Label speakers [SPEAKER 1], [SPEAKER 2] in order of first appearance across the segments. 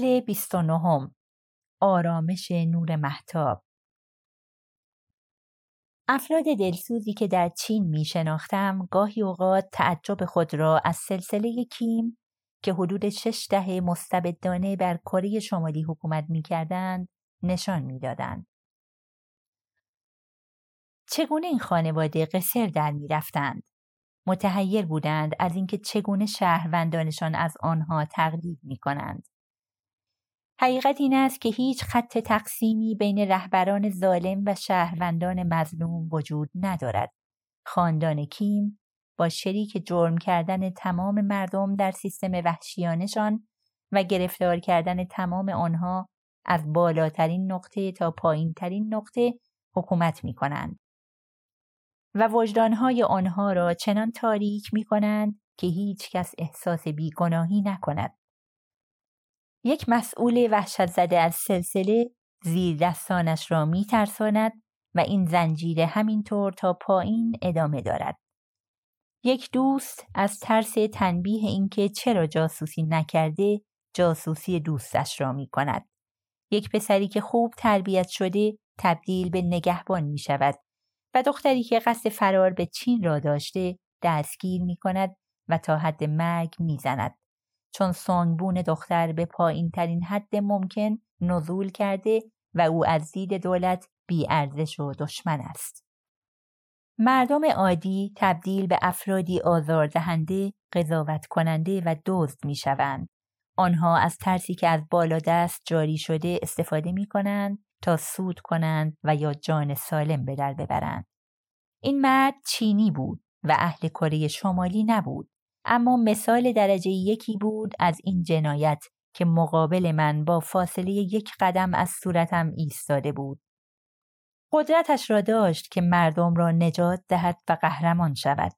[SPEAKER 1] فصل 29 آرامش نور محتاب افراد دلسوزی که در چین می شناختم گاهی اوقات تعجب خود را از سلسله کیم که حدود شش دهه مستبدانه بر کره شمالی حکومت می کردند نشان می دادند. چگونه این خانواده قصر در می رفتند؟ متحیر بودند از اینکه چگونه شهروندانشان از آنها تقلید می کنند. حقیقت این است که هیچ خط تقسیمی بین رهبران ظالم و شهروندان مظلوم وجود ندارد. خاندان کیم با شریک جرم کردن تمام مردم در سیستم وحشیانشان و گرفتار کردن تمام آنها از بالاترین نقطه تا پایینترین نقطه حکومت می کنند. و وجدانهای آنها را چنان تاریک می کنند که هیچ کس احساس بیگناهی نکند. یک مسئول وحشت زده از سلسله زیر دستانش را می ترساند و این زنجیره همینطور تا پایین ادامه دارد. یک دوست از ترس تنبیه اینکه چرا جاسوسی نکرده جاسوسی دوستش را می کند. یک پسری که خوب تربیت شده تبدیل به نگهبان می شود و دختری که قصد فرار به چین را داشته دستگیر می کند و تا حد مرگ می زند. چون سانگبون دختر به پایین ترین حد ممکن نزول کرده و او از دید دولت بیارزش و دشمن است. مردم عادی تبدیل به افرادی آزاردهنده، قضاوت کننده و دزد می شوند. آنها از ترسی که از بالا دست جاری شده استفاده می کنند تا سود کنند و یا جان سالم به در ببرند. این مرد چینی بود و اهل کره شمالی نبود. اما مثال درجه یکی بود از این جنایت که مقابل من با فاصله یک قدم از صورتم ایستاده بود. قدرتش را داشت که مردم را نجات دهد و قهرمان شود.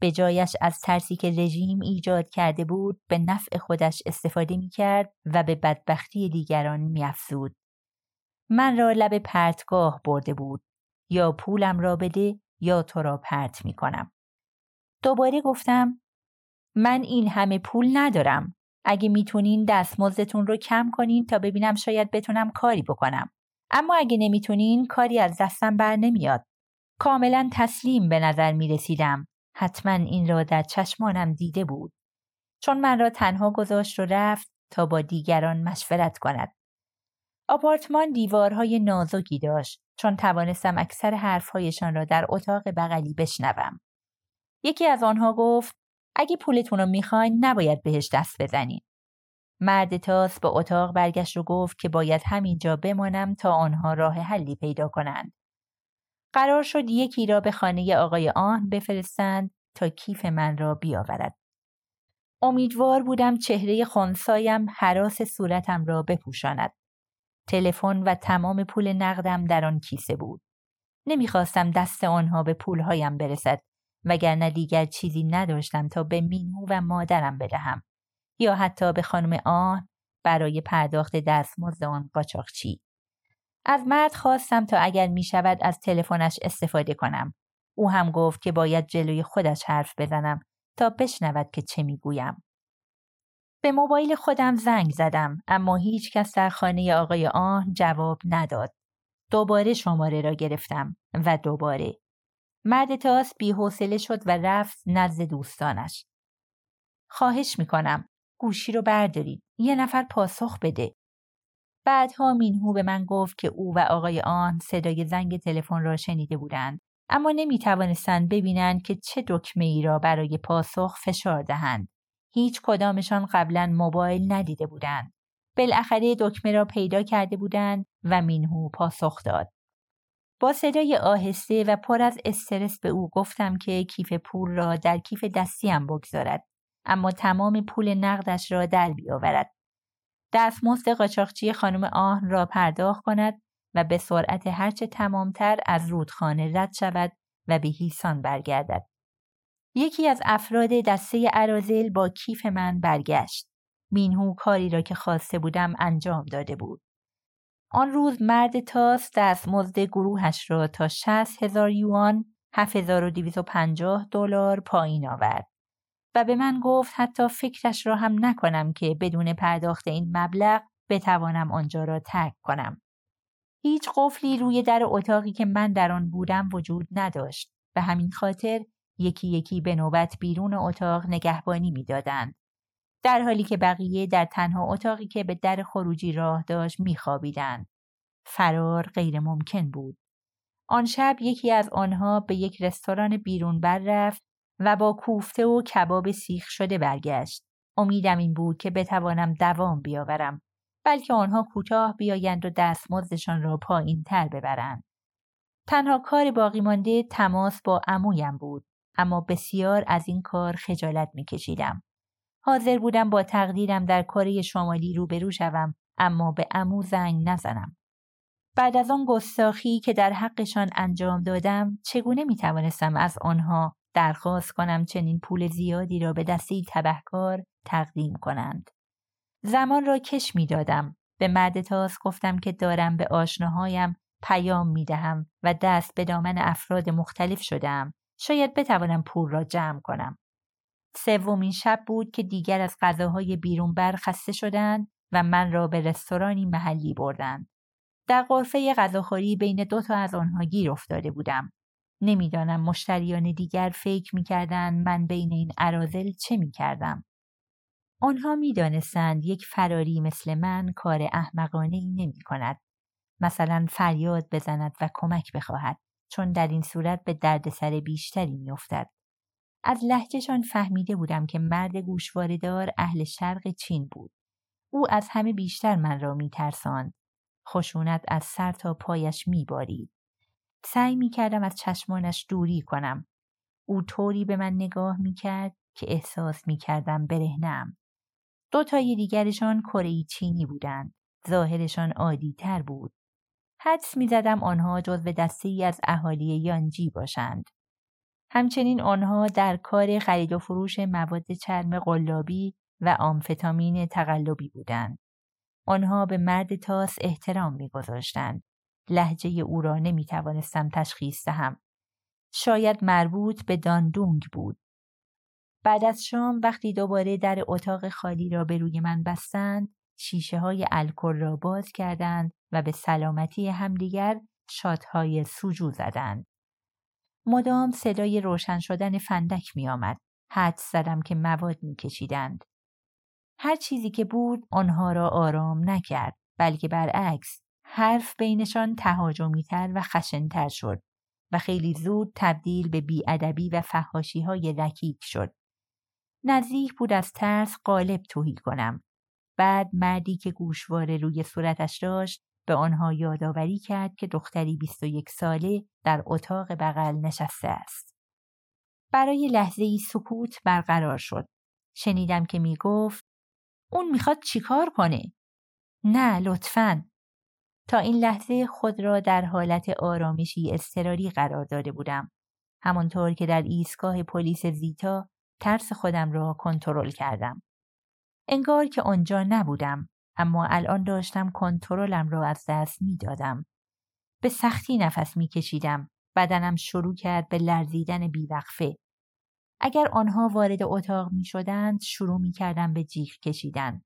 [SPEAKER 1] به جایش از ترسی که رژیم ایجاد کرده بود به نفع خودش استفاده می کرد و به بدبختی دیگران می افزود. من را لب پرتگاه برده بود. یا پولم را بده یا تو را پرت می کنم. دوباره گفتم من این همه پول ندارم. اگه می‌تونین دستمزدتون رو کم کنین تا ببینم شاید بتونم کاری بکنم. اما اگه نمی‌تونین کاری از دستم بر نمیاد. کاملا تسلیم به نظر می رسیدم. حتما این را در چشمانم دیده بود. چون من را تنها گذاشت و رفت تا با دیگران مشورت کند. آپارتمان دیوارهای نازکی داشت چون توانستم اکثر حرفهایشان را در اتاق بغلی بشنوم. یکی از آنها گفت اگه پولتون رو می‌خواین نباید بهش دست بزنین. مرد تاس به اتاق برگشت و گفت که باید همینجا بمانم تا آنها راه حلی پیدا کنند. قرار شد یکی را به خانه آقای آن بفرستند تا کیف من را بیاورد. امیدوار بودم چهره خونسایم حراس صورتم را بپوشاند. تلفن و تمام پول نقدم در آن کیسه بود. نمی‌خواستم دست آنها به پولهایم برسد وگرنه دیگر چیزی نداشتم تا به مینو و مادرم بدهم. یا حتی به خانم آن برای پرداخت دستمزد آن قاچاقچی. از مرد خواستم تا اگر می شود از تلفنش استفاده کنم. او هم گفت که باید جلوی خودش حرف بزنم تا بشنود که چه می‌گویم. به موبایل خودم زنگ زدم اما هیچ کس در خانه آقای آن جواب نداد. دوباره شماره را گرفتم و دوباره مرد تاس بیحوصله شد و رفت نزد دوستانش. خواهش می‌کنم گوشی رو بردارید. یه نفر پاسخ بده. بعدها مینهو به من گفت که او و آقای آن صدای زنگ تلفن را شنیده بودند اما نمی توانستند ببینند که چه دکمه ای را برای پاسخ فشار دهند. هیچ کدامشان قبلا موبایل ندیده بودند. بالاخره دکمه را پیدا کرده بودند و مینهو پاسخ داد. با صدای آهسته و پر از استرس به او گفتم که کیف پول را در کیف دستیم بگذارد اما تمام پول نقدش را در بیاورد. دستمزد قاچاقچی خانم آهن را پرداخت کند و به سرعت هرچه تمامتر از رودخانه رد شود و به هیسان برگردد. یکی از افراد دسته ارازل با کیف من برگشت. مینهو کاری را که خواسته بودم انجام داده بود. آن روز مرد تاس دستمزد گروهش را تا 60 هزار یوان 7250 دلار پایین آورد. و به من گفت حتی فکرش را هم نکنم که بدون پرداخت این مبلغ بتوانم آنجا را ترک کنم. هیچ قفلی روی در اتاقی که من در آن بودم وجود نداشت و همین خاطر یکی یکی به نوبت بیرون اتاق نگهبانی می‌دادند. در حالی که بقیه در تنها اتاقی که به در خروجی راه داشت میخوابیدند. فرار غیر ممکن بود. آن شب یکی از آنها به یک رستوران بیرون بر رفت و با کوفته و کباب سیخ شده برگشت. امیدم این بود که بتوانم دوام بیاورم بلکه آنها کوتاه بیایند و دستمزدشان را پایین تر ببرند. تنها کار باقی مانده تماس با عمویم بود اما بسیار از این کار خجالت میکشیدم. حاضر بودم با تقدیرم در کره شمالی روبرو شوم اما به امو زنگ نزنم. بعد از آن گستاخی که در حقشان انجام دادم چگونه می توانستم از آنها درخواست کنم چنین پول زیادی را به دستی تبهکار تقدیم کنند. زمان را کش می دادم. به مرد تاس گفتم که دارم به آشناهایم پیام می دهم و دست به دامن افراد مختلف شدم. شاید بتوانم پول را جمع کنم. سومین شب بود که دیگر از غذاهای بیرون بر خسته شدند و من را به رستورانی محلی بردند. در قرفه غذاخوری بین دو تا از آنها گیر افتاده بودم. نمی‌دانم مشتریان دیگر فکر می‌کردند من بین این عرازل چه می‌کردم. آنها می‌دانستند یک فراری مثل من کار احمقانه ای نمی کند. مثلا فریاد بزند و کمک بخواهد چون در این صورت به دردسر بیشتری میافتد. از لحجهشان فهمیده بودم که مرد گوشواردار اهل شرق چین بود. او از همه بیشتر من را میترساند. خشونت از سر تا پایش میبارید. سعی می‌کردم از چشمانش دوری کنم. او طوری به من نگاه می‌کرد که احساس می‌کردم برهنم. دو تای دیگرشان کره چینی بودند. ظاهرشان عادی تر بود. حدس می‌زدم آنها جزو دسته ای از اهالی یانجی باشند. همچنین آنها در کار خرید و فروش مواد چرم قلابی و آمفتامین تقلبی بودند. آنها به مرد تاس احترام میگذاشتند. لحجه او را نمی توانستم تشخیص دهم. شاید مربوط به داندونگ بود. بعد از شام وقتی دوباره در اتاق خالی را به روی من بستند، شیشه های الکل را باز کردند و به سلامتی همدیگر شادهای سوجو زدند. مدام صدای روشن شدن فندک می آمد. حد زدم که مواد می کشیدند. هر چیزی که بود آنها را آرام نکرد بلکه برعکس حرف بینشان تر و خشنتر شد و خیلی زود تبدیل به بیادبی و فهاشی های رکیک شد. نزدیک بود از ترس قالب توهی کنم. بعد مردی که گوشواره روی صورتش داشت به آنها یادآوری کرد که دختری 21 ساله در اتاق بغل نشسته است. برای لحظه ای سکوت برقرار شد. شنیدم که می گفت اون می‌خواد چیکار کنه؟ نه لطفاً. تا این لحظه خود را در حالت آرامشی اضطراری قرار داده بودم. همانطور که در ایستگاه پلیس زیتا ترس خودم را کنترل کردم. انگار که آنجا نبودم اما الان داشتم کنترلم را از دست می دادم. به سختی نفس می کشیدم. بدنم شروع کرد به لرزیدن بیوقفه. اگر آنها وارد اتاق می شدند شروع می کردم به جیغ کشیدن.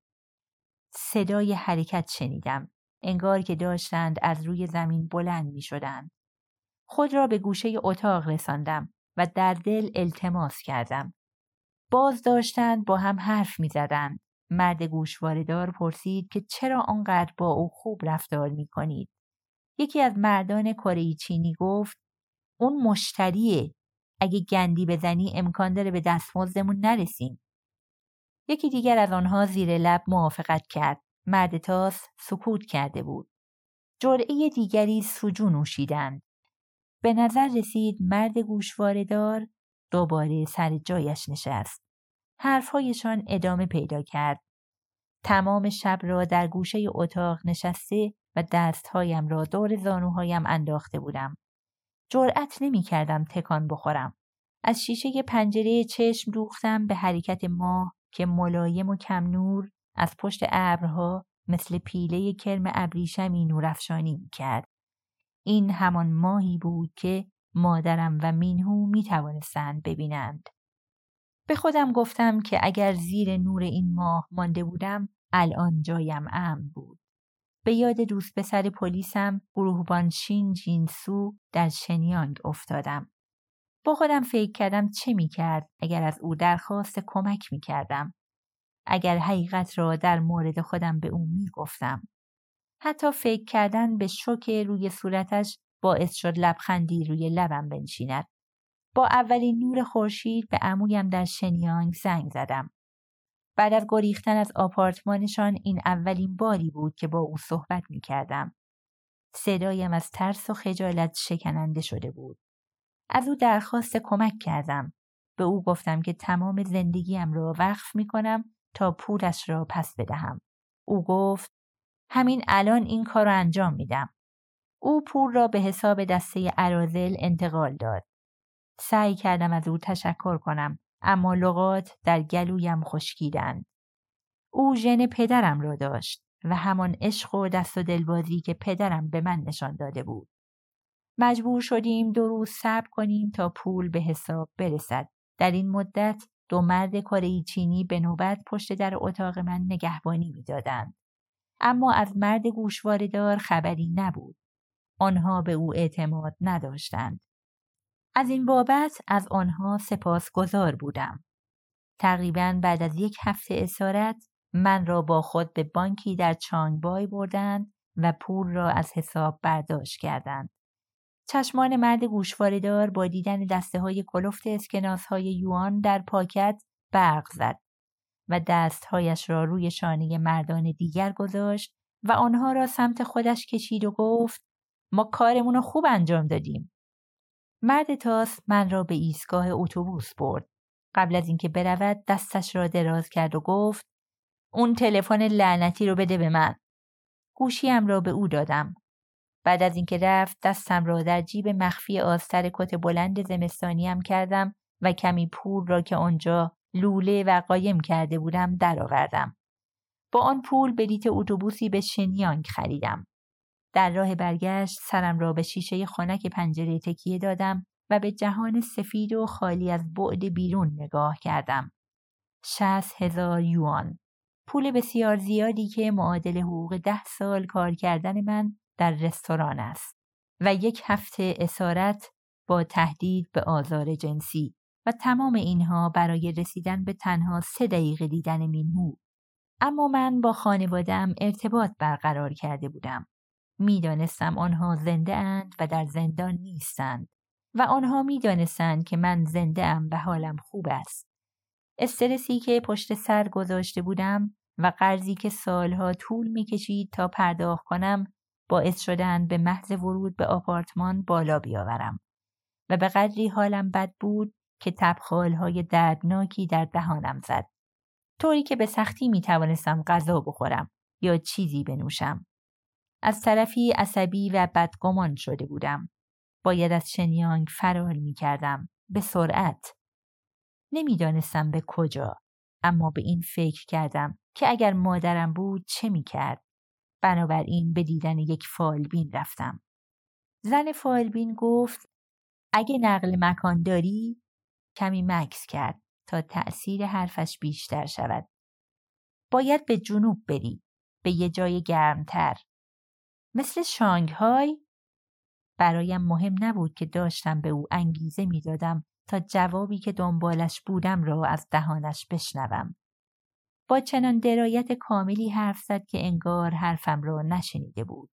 [SPEAKER 1] صدای حرکت شنیدم. انگار که داشتند از روی زمین بلند می شدند. خود را به گوشه اتاق رساندم و در دل التماس کردم. باز داشتند با هم حرف می زدند. مرد گوشواردار پرسید که چرا آنقدر با او خوب رفتار می کنید. یکی از مردان کره چینی گفت اون مشتریه اگه گندی بزنی امکان داره به دستمزدمون نرسیم. یکی دیگر از آنها زیر لب موافقت کرد. مرد تاس سکوت کرده بود. جرعه دیگری سوجو نوشیدند. به نظر رسید مرد گوشواردار دوباره سر جایش نشست. حرفهایشان ادامه پیدا کرد. تمام شب را در گوشه اتاق نشسته و دستهایم را دور زانوهایم انداخته بودم. جرأت نمی کردم تکان بخورم. از شیشه پنجره چشم دوختم به حرکت ماه که ملایم و کم نور از پشت ابرها مثل پیله کرم ابریشمی نورافشانی می کرد. این همان ماهی بود که مادرم و مینهو می توانستند ببینند. به خودم گفتم که اگر زیر نور این ماه مانده بودم الان جایم امن بود. به یاد دوست پسر پلیسم گروهبان شین جینسو در شنیانگ افتادم. با خودم فکر کردم چه می کرد اگر از او درخواست کمک می کردم. اگر حقیقت را در مورد خودم به او می گفتم. حتی فکر کردن به شوک روی صورتش باعث شد لبخندی روی لبم بنشیند. با اولین نور خورشید به عمویم در شنیانگ زنگ زدم. بعد از گریختن از آپارتمانشان این اولین باری بود که با او صحبت می کردم. صدایم از ترس و خجالت شکننده شده بود. از او درخواست کمک کردم. به او گفتم که تمام زندگیم را وقف می کنم تا پولش را پس بدهم. او گفت همین الان این کار را انجام میدم. او پول را به حساب دسته ارازل انتقال داد. سعی کردم از او تشکر کنم اما لغات در گلویم خشکیدند. او ژن پدرم را داشت و همان عشق و دست و دلبازی که پدرم به من نشان داده بود. مجبور شدیم دو روز صبر کنیم تا پول به حساب برسد. در این مدت دو مرد کره چینی به نوبت پشت در اتاق من نگهبانی می‌دادند. اما از مرد گوشواردار خبری نبود. آنها به او اعتماد نداشتند. از این بابت از آنها سپاسگزار بودم. تقریبا بعد از یک هفته اسارت من را با خود به بانکی در چانگبای بردند و پول را از حساب برداشت کردند. چشمان مرد گوشواردار با دیدن دسته های کلفت اسکناس های یوان در پاکت برق زد و دستهایش را روی شانه مردان دیگر گذاشت و آنها را سمت خودش کشید و گفت ما کارمون رو خوب انجام دادیم. مرد تاس من را به ایستگاه اتوبوس برد. قبل از اینکه برود دستش را دراز کرد و گفت اون تلفن لعنتی رو بده به من. گوشیم را به او دادم. بعد از اینکه رفت دستم را در جیب مخفی آستر کت بلند زمستانیم کردم و کمی پول را که آنجا لوله و قایم کرده بودم درآوردم. با آن پول بلیت اتوبوسی به شنیانگ خریدم. در راه برگشت سرم را به شیشه خانک پنجره تکیه دادم و به جهان سفید و خالی از بعد بیرون نگاه کردم. شست هزار یوان. پول بسیار زیادی که معادل حقوق ده سال کار کردن من در رستوران است و یک هفته اسارت با تهدید به آزار جنسی و تمام اینها برای رسیدن به تنها سه دقیقه دیدن مینهو. اما من با خانوادم ارتباط برقرار کرده بودم. می‌دانستم آنها زنده اند و در زندان نیستند و آنها می‌دانستند که من زنده ام و حالم خوب است. استرسی که پشت سر گذاشته بودم و قرضی که سالها طول می‌کشید تا پرداخت کنم باعث شدن به محض ورود به آپارتمان بالا بیاورم و به قدری حالم بد بود که تبخالهای دردناکی در دهانم زد. طوری که به سختی می توانستم غذا بخورم یا چیزی بنوشم. از طرفی عصبی و بدگمان شده بودم. باید از شنیانگ فرار می کردم. به سرعت. نمی‌دانستم به کجا. اما به این فکر کردم که اگر مادرم بود چه می کرد. بنابراین به دیدن یک فالبین رفتم. زن فالبین گفت اگه نقل مکان داری کمی مکس کرد تا تأثیر حرفش بیشتر شود. باید به جنوب بری به یه جای گرمتر. مثل شانگهای برایم مهم نبود که داشتم به او انگیزه می‌دادم تا جوابی که دنبالش بودم را از دهانش بشنوم. با چنان درایت کاملی حرف زد که انگار حرفم را نشنیده بود.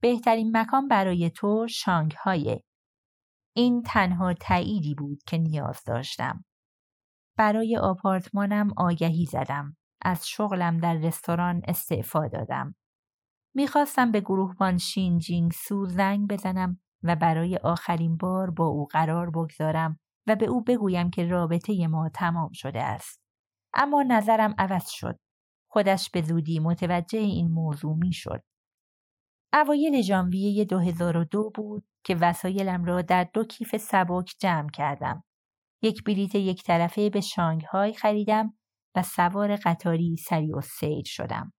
[SPEAKER 1] بهترین مکان برای تو شانگهای. این تنها تأییدی بود که نیاز داشتم. برای آپارتمانم آگهی زدم. از شغلم در رستوران استعفا دادم. می‌خواستم به گروهبان شین جینگ سو زنگ بزنم و برای آخرین بار با او قرار بگذارم و به او بگویم که رابطه ما تمام شده است. اما نظرم عوض شد. خودش به زودی متوجه این موضوع می شد. اوایل ژانویه 2002 بود که وسایلم را در دو کیف سبک جمع کردم. یک بلیت یک طرفه به شانگهای خریدم و سوار قطاری سری و سیر شدم.